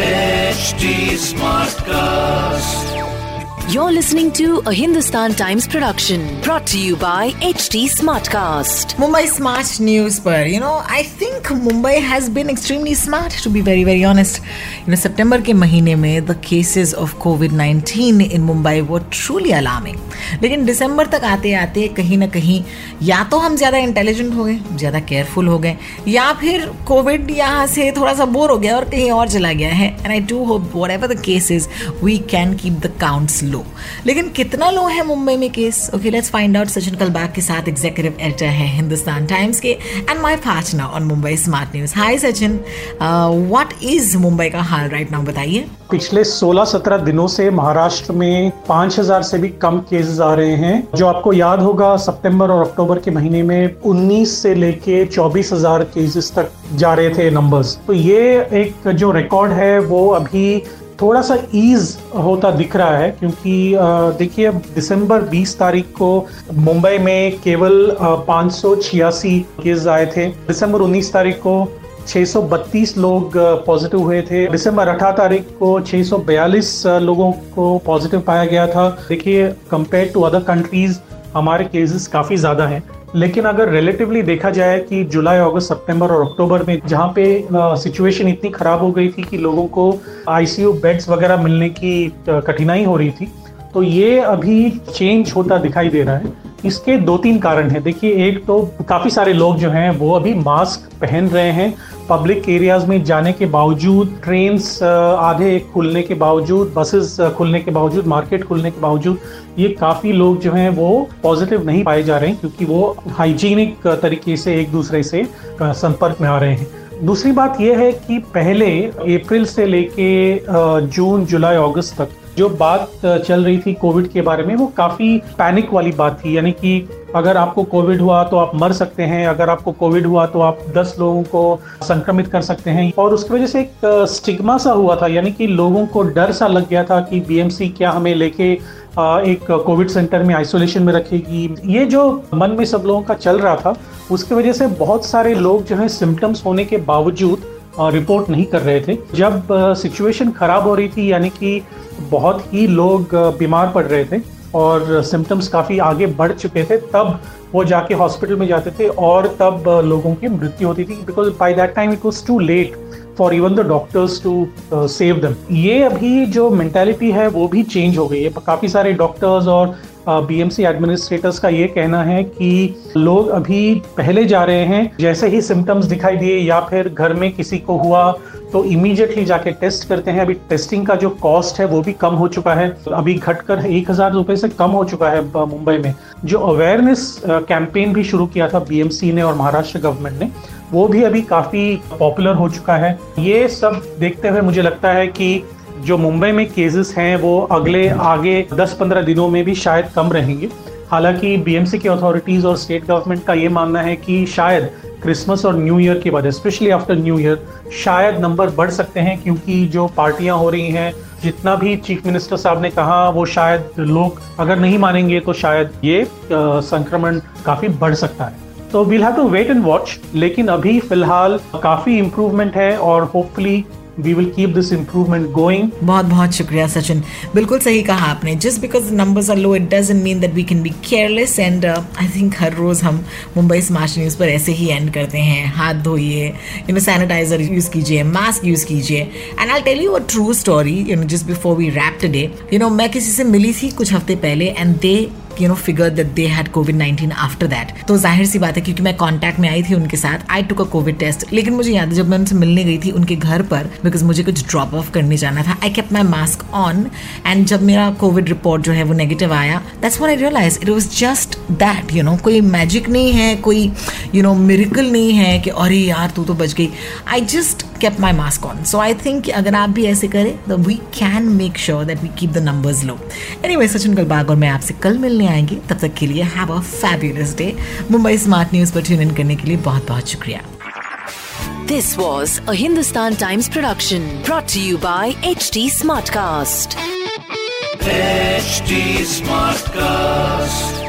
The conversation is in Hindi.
HD Smartcast. You're listening to a Hindustan Times production brought to you by HT Smartcast. Mumbai Smart News पर you know I think Mumbai has been extremely smart to be very very honest. You know September के महीने में the cases of COVID-19 in Mumbai were truly alarming. लेकिन दिसंबर तक आते आते कहीं ना कहीं या तो हम ज़्यादा इंटेलिजेंट हो गए ज़्यादा केयरफुल हो गए या फिर कोविड यहाँ से थोड़ा सा बोर हो गया और कहीं और चला गया है and I do hope whatever the we can keep the counts low लेकिन कितना लो है मुंबई में case? Okay let's find out Sachin Kalbag के साथ एग्जीक्यूटिव एडिटर है हिंदुस्तान टाइम्स के and my partner on Mumbai smart news hi Sachin. What is Mumbai का हाल राइट नाउ बताइए। पिछले 16-17 दिनों से महाराष्ट्र में 5000 से भी कम केसेस आ रहे हैं। जो आपको याद होगा, सितंबर और अक्टूबर के महीने में 19 से लेके 24000 केसेस तक जा रहे थे नंबर्स तो ये एक जो रिकॉर्ड है, वो अभी थोड़ा सा ईज होता दिख रहा है क्योंकि देखिए, अब दिसंबर 20 तारीख को मुंबई में केवल पाँच सौ छियासी केस आए थे। दिसंबर 19 तारीख को 632 लोग पॉजिटिव हुए थे। दिसंबर 18 तारीख को 642 लोगों को पॉजिटिव पाया गया था। देखिए कंपेयर टू अदर कंट्रीज़ हमारे केसेस काफ़ी ज़्यादा हैं। लेकिन अगर रिलेटिवली देखा जाए कि जुलाई, अगस्त, सितंबर और अक्टूबर में जहाँ पे सिचुएशन इतनी ख़राब हो गई थी कि लोगों को आईसीयू बेड्स वगैरह मिलने की कठिनाई हो रही थी तो ये अभी चेंज होता दिखाई दे रहा है। इसके दो तीन कारण हैं। देखिए, एक तो काफ़ी सारे लोग जो हैं, वो अभी मास्क पहन रहे हैं। पब्लिक एरियाज़ में जाने के बावजूद ट्रेन आधे खुलने के बावजूद, बसेस खुलने के बावजूद, मार्केट खुलने के बावजूद, ये काफ़ी लोग जो हैं, वो पॉजिटिव नहीं पाए जा रहे हैं, क्योंकि वो हाइजीनिक तरीके से एक दूसरे से संपर्क में आ रहे हैं। दूसरी बात यह है कि पहले अप्रैल से लेके जून, जुलाई, अगस्त तक जो बात चल रही थी कोविड के बारे में, वो काफ़ी पैनिक वाली बात थी। यानी कि अगर आपको कोविड हुआ तो आप मर सकते हैं, अगर आपको कोविड हुआ तो आप 10 लोगों को संक्रमित कर सकते हैं। और उसकी वजह से एक स्टिग्मा सा हुआ था, यानी कि लोगों को डर सा लग गया था कि बीएमसी क्या हमें लेके एक कोविड सेंटर में आइसोलेशन में रखेगी। ये जो मन में सब लोगों का चल रहा था, उसकी वजह से बहुत सारे लोग जो है, सिम्टम्स होने के बावजूद रिपोर्ट नहीं कर रहे थे। जब सिचुएशन खराब हो रही थी, यानी कि बहुत ही लोग बीमार पड़ रहे थे और सिम्टम्स काफ़ी आगे बढ़ चुके थे, तब वो जाके हॉस्पिटल में जाते थे और तब लोगों की मृत्यु होती थी because by that time it was too late for even the doctors to save them ये अभी जो मेंटेलिटी है, वो भी चेंज हो गई है। काफ़ी सारे डॉक्टर्स और बीएमसी एडमिनिस्ट्रेटर्स का ये कहना है कि लोग अभी पहले जा रहे हैं, जैसे ही सिम्टम्स दिखाई दिए या फिर घर में किसी को हुआ तो इमीडिएटली जाके टेस्ट करते हैं। अभी टेस्टिंग का जो कॉस्ट है, वो भी कम हो चुका है। अभी घटकर एक हज़ार रुपए से कम हो चुका है मुंबई में। जो अवेयरनेस कैंपेन भी शुरू किया था बीएमसी ने और महाराष्ट्र गवर्नमेंट ने, वो भी अभी काफ़ी पॉपुलर हो चुका है। ये सब देखते हुए मुझे लगता है कि जो मुंबई में केसेस हैं, वो अगले, आगे 10-15 दिनों में भी शायद कम रहेंगे। हालाँकि बीएमसी की अथॉरिटीज़ और स्टेट गवर्नमेंट का ये मानना है कि शायद क्रिसमस और न्यू ईयर के बाद स्पेशली आफ्टर न्यू ईयर शायद नंबर बढ़ सकते हैं, क्योंकि जो पार्टियाँ हो रही हैं, जितना भी चीफ मिनिस्टर साहब ने कहा, वो शायद लोग अगर नहीं मानेंगे तो शायद ये संक्रमण काफ़ी बढ़ सकता है। तो we'll have to wait and watch लेकिन अभी फ़िलहाल काफ़ी इम्प्रूवमेंट है और hopefully we will keep this improvement going बहुत बहुत शुक्रिया, सचिन। बिल्कुल सही कहा आपने। Just because numbers are low it doesn't mean that we can be careless and I think हर रोज हम मुंबई स्मार्ट न्यूज़ पर ऐसे ही एंड करते हैं। हाथ धोइए यू नो सैनिटाइजर यूज़ कीजिए मास्क यूज़ कीजिए। And I tell you a true story you know just before we wrap today you know मैं किसी से मिली थी कुछ हफ़्ते पहले and they you know figure that they had COVID nineteen after that तो ज़ाहिर सी बात है, क्योंकि मैं कॉन्टैक्ट में आई थी उनके साथ आई टुक अ कोविड टेस्ट लेकिन मुझे याद है, जब मैं उनसे मिलने गई थी उनके घर पर बिकॉज़ मुझे कुछ ड्रॉप ऑफ़ करने जाना था I kept my mask on and जब मेरा कोविड रिपोर्ट जो है वो नेगेटिव आया that's when I realise it was just that you know कोई मैजिक नहीं है कोई यू नो मेरिकल नहीं है कि अरे यार तू तो बच गई I just kept my mask on. So I think अगर आप भी ऐसे करें तो we can make sure that we keep the numbers low. Anyway, Sachin Kalbag और मैं आपसे कल मिलने आएँगे तब तक के लिए have a fabulous day Mumbai smart news पर ट्यून इन करने के लिए बहुत बहुत शुक्रिया This was a Hindustan Times production brought to you by HT Smartcast. HD Smartcast.